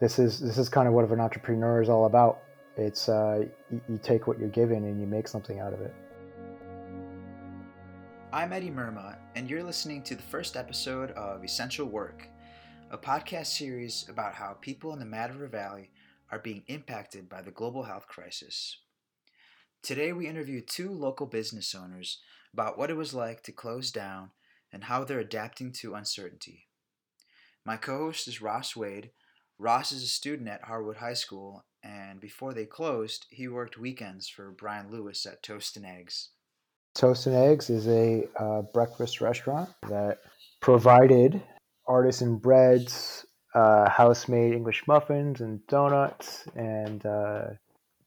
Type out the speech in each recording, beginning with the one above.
this is this is kind of what an entrepreneur is all about. It's uh, you, take what you're given and you make something out of it. I'm Eddie Murma, and you're listening to the first episode of Essential Work, a podcast series about how people in the Mad River Valley are being impacted by the global health crisis. Today, we interview two local business owners about what it was like to close down and how they're adapting to uncertainty. My co host is Ross Wade. Ross is a student at Harwood High School, and before they closed, he worked weekends for Brian Lewis at Toast and Eggs. Toast and Eggs is a uh, breakfast restaurant that provided artisan breads, uh, house made English muffins and donuts, and uh,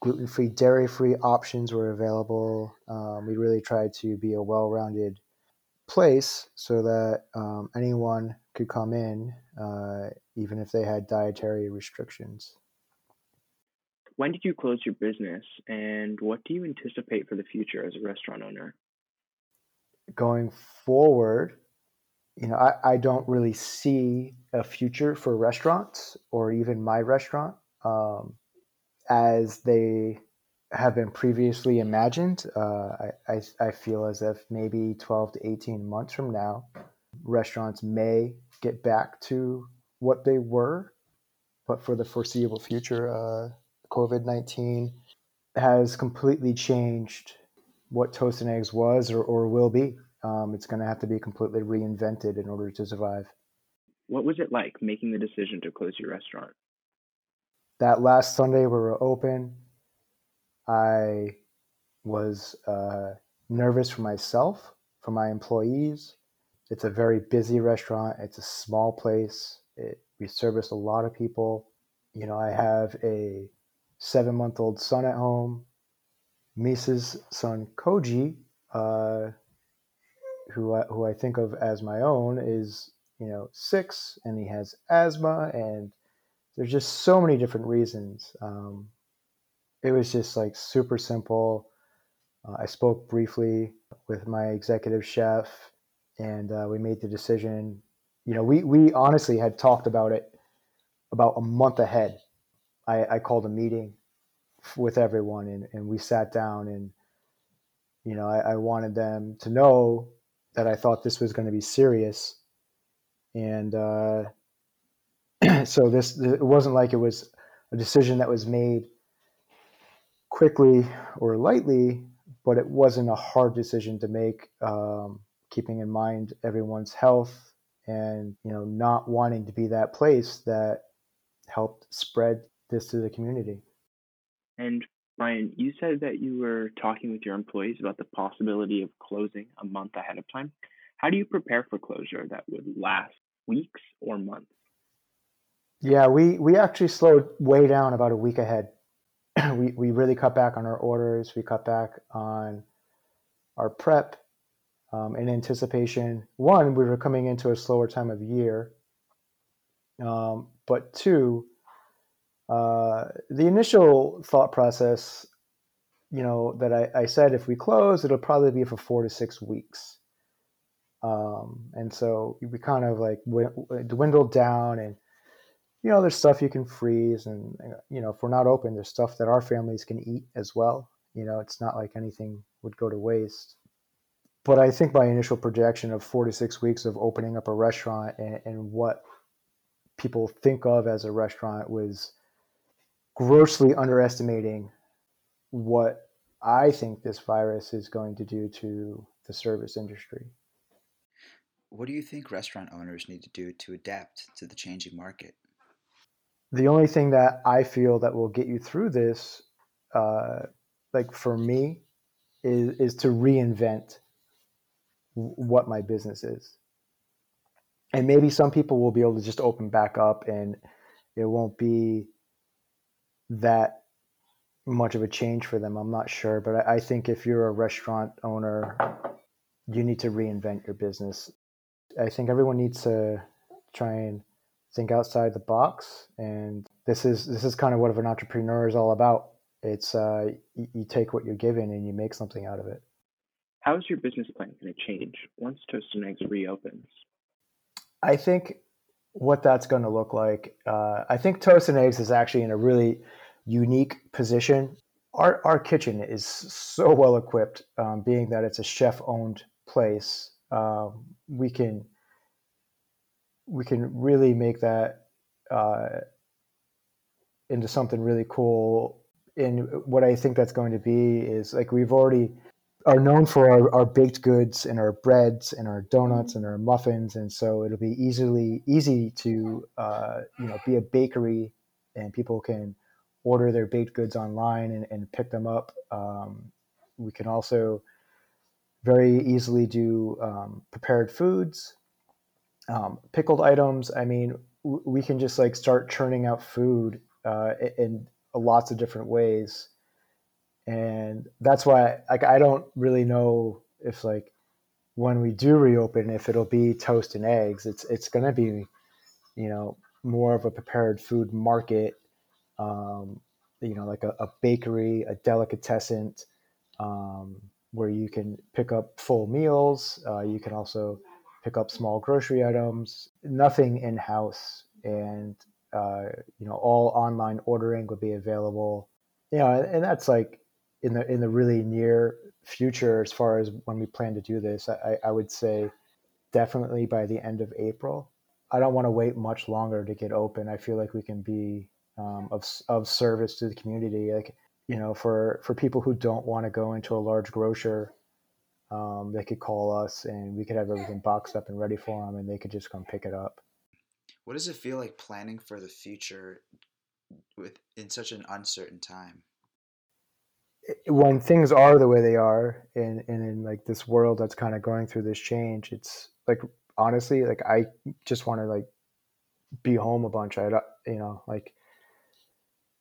gluten free, dairy free options were available. Um, we really tried to be a well rounded place so that um, anyone could come in, uh, even if they had dietary restrictions. When did you close your business and what do you anticipate for the future as a restaurant owner? Going forward, you know, I, I don't really see a future for restaurants or even my restaurant um, as they have been previously imagined. Uh, I, I, I feel as if maybe 12 to 18 months from now, restaurants may get back to what they were, but for the foreseeable future, uh, COVID 19 has completely changed what Toast and Eggs was or, or will be. Um, it's going to have to be completely reinvented in order to survive. What was it like making the decision to close your restaurant? That last Sunday we were open, I was uh, nervous for myself, for my employees. It's a very busy restaurant. It's a small place. It, we service a lot of people. You know, I have a seven month old son at home. Misa's son Koji, uh, who I, who I think of as my own, is you know six, and he has asthma, and there's just so many different reasons. Um, it was just like super simple. Uh, I spoke briefly with my executive chef, and uh, we made the decision. You know, we we honestly had talked about it about a month ahead. I, I called a meeting with everyone and, and we sat down and you know I, I wanted them to know that I thought this was going to be serious and uh, so this it wasn't like it was a decision that was made quickly or lightly but it wasn't a hard decision to make um, keeping in mind everyone's health and you know not wanting to be that place that helped spread this to the community and Brian, you said that you were talking with your employees about the possibility of closing a month ahead of time. How do you prepare for closure that would last weeks or months? Yeah, we, we actually slowed way down about a week ahead. we, we really cut back on our orders. We cut back on our prep um, in anticipation. One, we were coming into a slower time of year. Um, but two, uh, the initial thought process, you know, that I, I, said if we close, it'll probably be for four to six weeks. Um, and so we kind of like dwindled down and, you know, there's stuff you can freeze and, you know, if we're not open, there's stuff that our families can eat as well. You know, it's not like anything would go to waste. But I think my initial projection of four to six weeks of opening up a restaurant and, and what people think of as a restaurant was grossly underestimating what I think this virus is going to do to the service industry. What do you think restaurant owners need to do to adapt to the changing market? The only thing that I feel that will get you through this, uh, like for me, is is to reinvent what my business is. And maybe some people will be able to just open back up and it won't be that much of a change for them. I'm not sure, but I, think if you're a restaurant owner, you need to reinvent your business. I think everyone needs to try and think outside the box, and this is this is kind of what an entrepreneur is all about. It's uh, you take what you're given and you make something out of it. How is your business plan going to change once Toast and Eggs reopens? I think what that's going to look like, uh, I think Toast and Eggs is actually in a really unique position. Our, our kitchen is so well equipped, um, being that it's a chef owned place. Um, we can we can really make that uh, into something really cool. And what I think that's going to be is like we've already are known for our, our baked goods and our breads and our donuts and our muffins, and so it'll be easily easy to uh, you know be a bakery, and people can order their baked goods online and, and pick them up. Um, we can also very easily do um, prepared foods, um, pickled items. I mean, w- we can just like start churning out food uh, in, in lots of different ways and that's why like I don't really know if like when we do reopen if it'll be toast and eggs. It's it's going to be you know more of a prepared food market um, you know like a, a bakery a delicatessen um, where you can pick up full meals. Uh, you can also pick up small grocery items. Nothing in house and uh, you know all online ordering would be available. You know and that's like in the in the really near future, as far as when we plan to do this, I, I would say definitely by the end of April. I don't want to wait much longer to get open. I feel like we can be um, of of service to the community. Like you know, for for people who don't want to go into a large grocer, um, they could call us and we could have everything boxed up and ready for them, and they could just come pick it up. What does it feel like planning for the future with in such an uncertain time? When things are the way they are and in, in like this world that's kind of going through this change it's like honestly like i just want to like be home a bunch. I you know like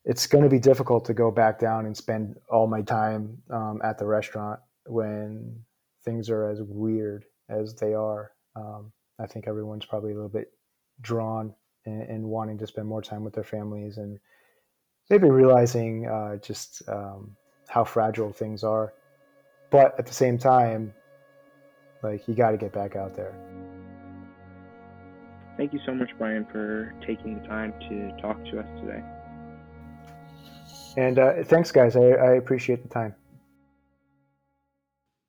it's going to be difficult to go back down and spend all my time um, at the restaurant when things are as weird as they are. Um, i think everyone's probably a little bit drawn and, wanting to spend more time with their families and maybe realizing uh, just um, how fragile things are. But at the same time, like you got to get back out there. Thank you so much, Brian, for taking the time to talk to us today. And uh, thanks, guys. I, I appreciate the time.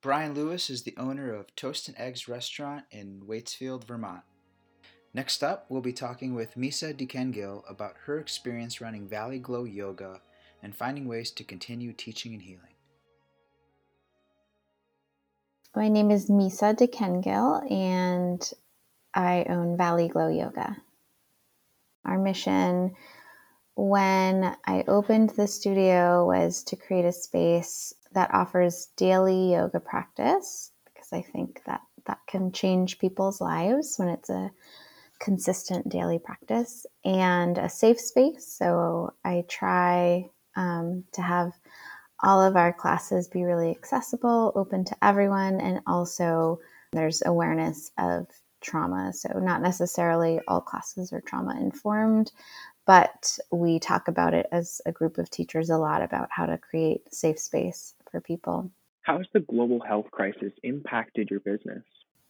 Brian Lewis is the owner of Toast and Eggs Restaurant in Waitsfield, Vermont. Next up, we'll be talking with Misa Dikengil about her experience running Valley Glow Yoga and finding ways to continue teaching and healing. My name is Misa Dikengil, and I own Valley Glow Yoga. Our mission when I opened the studio was to create a space that offers daily yoga practice because I think that that can change people's lives when it's a consistent daily practice and a safe space. So I try um, to have all of our classes be really accessible, open to everyone, and also there's awareness of trauma. So, not necessarily all classes are trauma informed, but we talk about it as a group of teachers a lot about how to create safe space for people. How has the global health crisis impacted your business?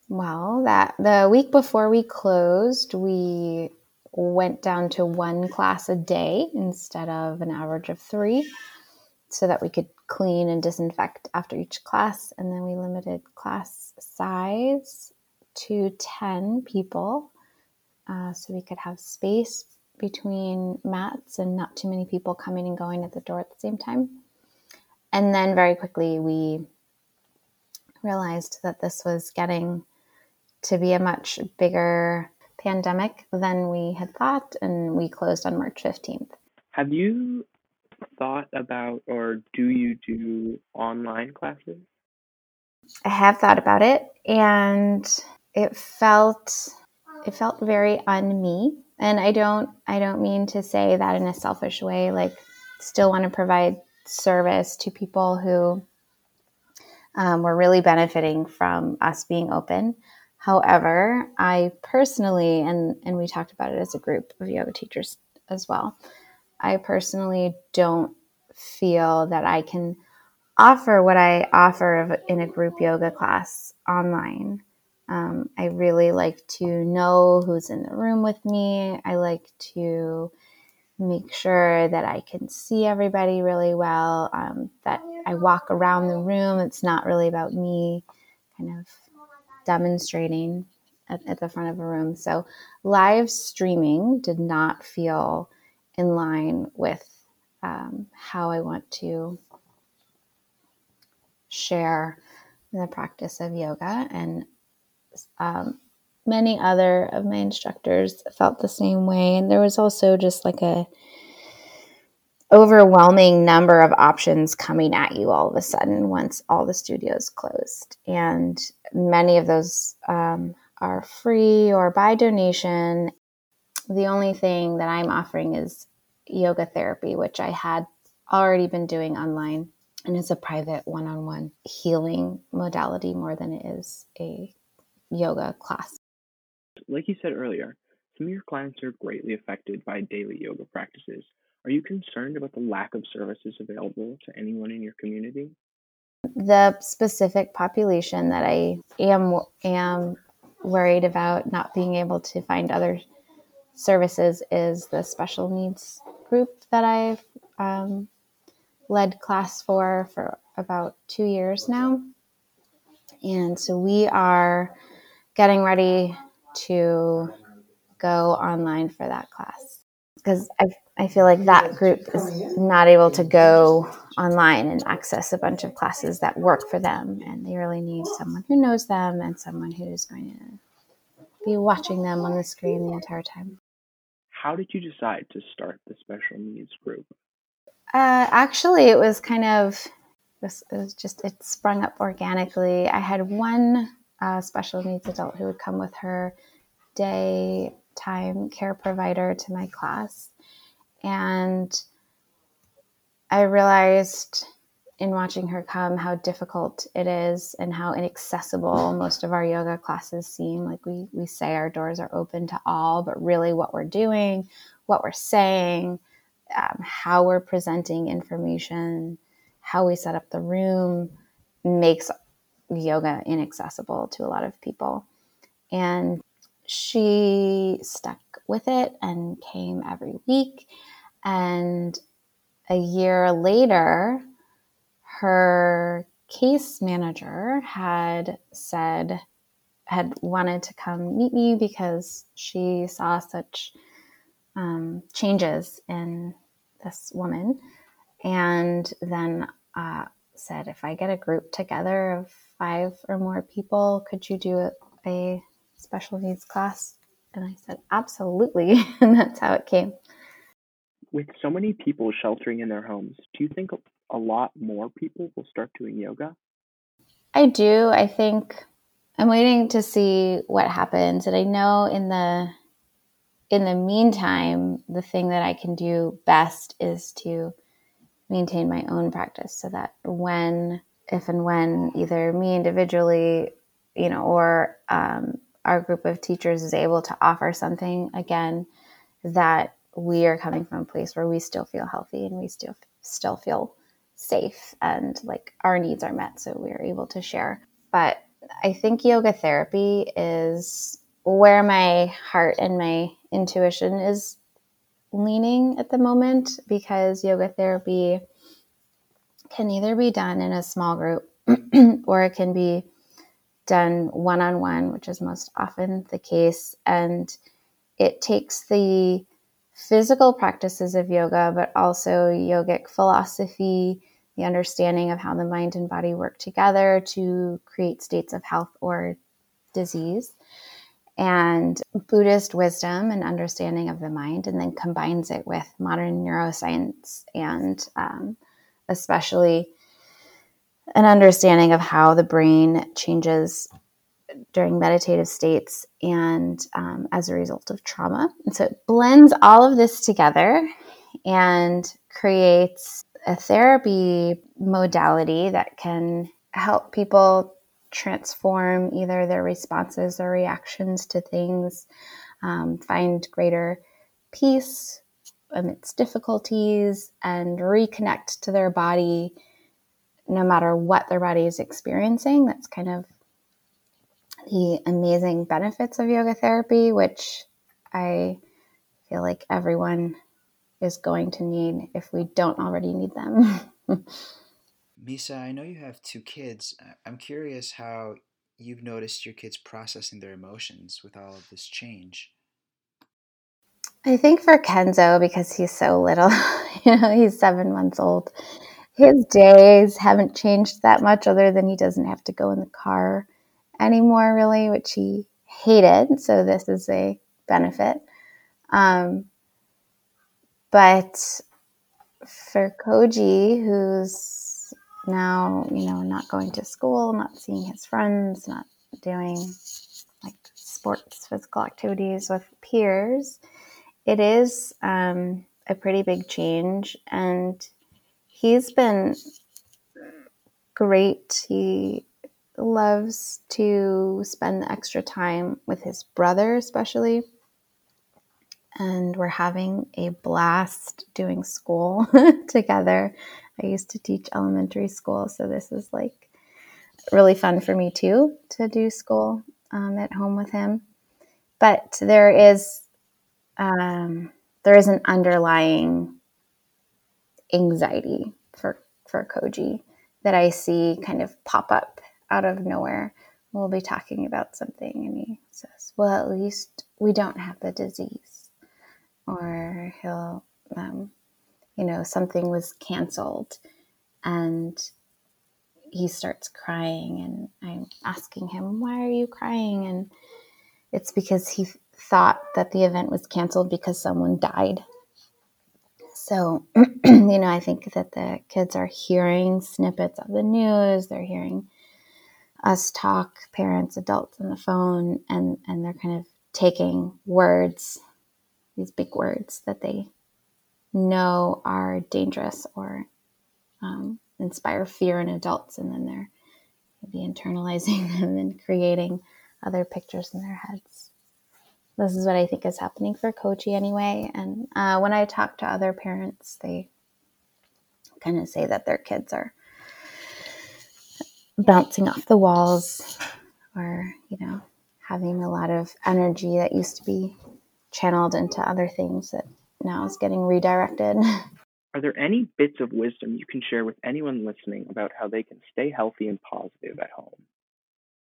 Well, that the week before we closed, we went down to one class a day instead of an average of three so that we could clean and disinfect after each class. And then we limited class size to 10 people uh, so we could have space between mats and not too many people coming and going at the door at the same time. And then very quickly, we realized that this was getting to be a much bigger pandemic than we had thought, and we closed on March 15th. Have you thought about or do you do online classes? I have thought about it and it felt it felt very un me and I don't I don't mean to say that in a selfish way like still want to provide service to people who um, were really benefiting from us being open However, I personally, and, and we talked about it as a group of yoga teachers as well, I personally don't feel that I can offer what I offer in a group yoga class online Um, I really like to know who's in the room with me. I like to make sure that I can see everybody really well, um, that I walk around the room. It's not really about me kind of demonstrating at, at the front of a room. So, live streaming did not feel in line with um, how I want to share the practice of yoga. And um, many other of my instructors felt the same way. And there was also just like a overwhelming number of options coming at you all of a sudden once all the studios closed. And many of those um, are free or by donation. The only thing that I'm offering is yoga therapy, which I had already been doing online. And it's a private one on one healing modality more than it is a yoga class. Like you said earlier, some of your clients are greatly affected by daily yoga practices. Are you concerned about the lack of services available to anyone in your community? The specific population that I am am worried about not being able to find other services is the special needs group that I've um, led class for for about two years now. And so we are getting ready to go online for that class because I, I feel like that group is not able to go online and access a bunch of classes that work for them. And they really need someone who knows them and someone who's going to be watching them on the screen the entire time. How did you decide to start the special needs group? Uh, actually, it was kind of it was just it sprung up organically. I had one uh, special needs adult who would come with her daytime care provider to my class, and I realized in watching her come how difficult it is and how inaccessible most of our yoga classes seem. Like we we say our doors are open to all, but really what we're doing, what we're saying um, how we're presenting information, how we set up the room makes yoga inaccessible to a lot of people. And she stuck with it and came every week. And a year later, her case manager had said, had wanted to come meet me because she saw such um, changes in this woman, and then uh, said, if I get a group together of five or more people, could you do a, a special needs class? And I said, absolutely. and that's how it came. With so many people sheltering in their homes, do you think a lot more people will start doing yoga? I do. I think I'm waiting to see what happens. And I know in the in the meantime, the thing that I can do best is to maintain my own practice so that when, if and when either me individually, you know, or um, our group of teachers is able to offer something again, that we are coming from a place where we still feel healthy and we still still feel safe and like our needs are met, so we are able to share. But I think yoga therapy is where my heart and my intuition is leaning at the moment because yoga therapy can either be done in a small group or it can be done one on one, which is most often the case. And it takes the physical practices of yoga, but also yogic philosophy, the understanding of how the mind and body work together to create states of health or disease and Buddhist wisdom and understanding of the mind, and then combines it with modern neuroscience and um, especially an understanding of how the brain changes during meditative states and um, as a result of trauma. And so it blends all of this together and creates a therapy modality that can help people transform either their responses or reactions to things, um, find greater peace amidst difficulties, and reconnect to their body no matter what their body is experiencing. That's kind of the amazing benefits of yoga therapy, which I feel like everyone is going to need if we don't already need them. Misa, I know you have two kids. I'm curious how you've noticed your kids processing their emotions with all of this change. I think for Kenzo, because he's so little, you know, he's seven months old, his days haven't changed that much other than he doesn't have to go in the car anymore, really, which he hated. So this is a benefit. Um, but for Koji, who's now, you know, not going to school, not seeing his friends, not doing like sports, physical activities with peers, it is um, a pretty big change. And he's been great. He loves to spend extra time with his brother, especially. And we're having a blast doing school together. I used to teach elementary school, so this is like really fun for me too to do school um, at home with him. But there is um, there is an underlying anxiety for for Koji that I see kind of pop up out of nowhere. We'll be talking about something, and he says, "Well, at least we don't have the disease," or he'll, um, you know, something was canceled, and he starts crying, and I'm asking him, "Why are you crying?" and it's because he thought that the event was canceled because someone died so, you know, I think that the kids are hearing snippets of the news, they're hearing us talk, parents, adults on the phone, and, and they're kind of taking words, these big words that they know are dangerous or um, inspire fear in adults, and then they're maybe internalizing them and creating other pictures in their heads this is what I think is happening for Koji anyway. And uh, when I talk to other parents, they kind of say that their kids are bouncing off the walls or, you know, having a lot of energy that used to be channeled into other things that now is getting redirected. Are there any bits of wisdom you can share with anyone listening about how they can stay healthy and positive at home?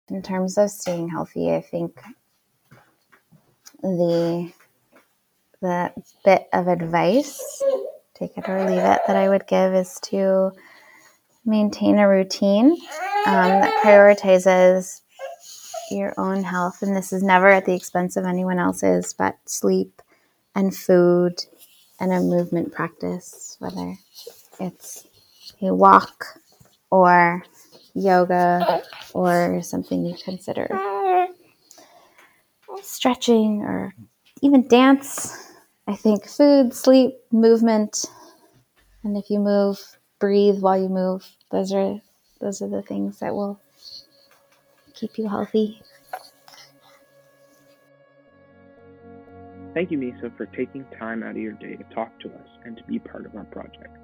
In terms of staying healthy, I think the the bit of advice, take it or leave it, that I would give is to maintain a routine um, that prioritizes your own health. And this is never at the expense of anyone else's, but sleep and food and a movement practice, whether it's a walk or yoga or something you consider stretching or even dance. I think food, sleep, movement, and if you move, breathe while you move. Those are those are the things that will keep you healthy. Thank you, Misa, for taking time out of your day to talk to us and to be part of our project.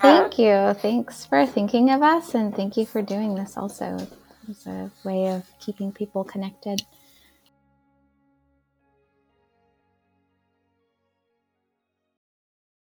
Thank you. Thanks for thinking of us, and thank you for doing this also. It's a way of keeping people connected.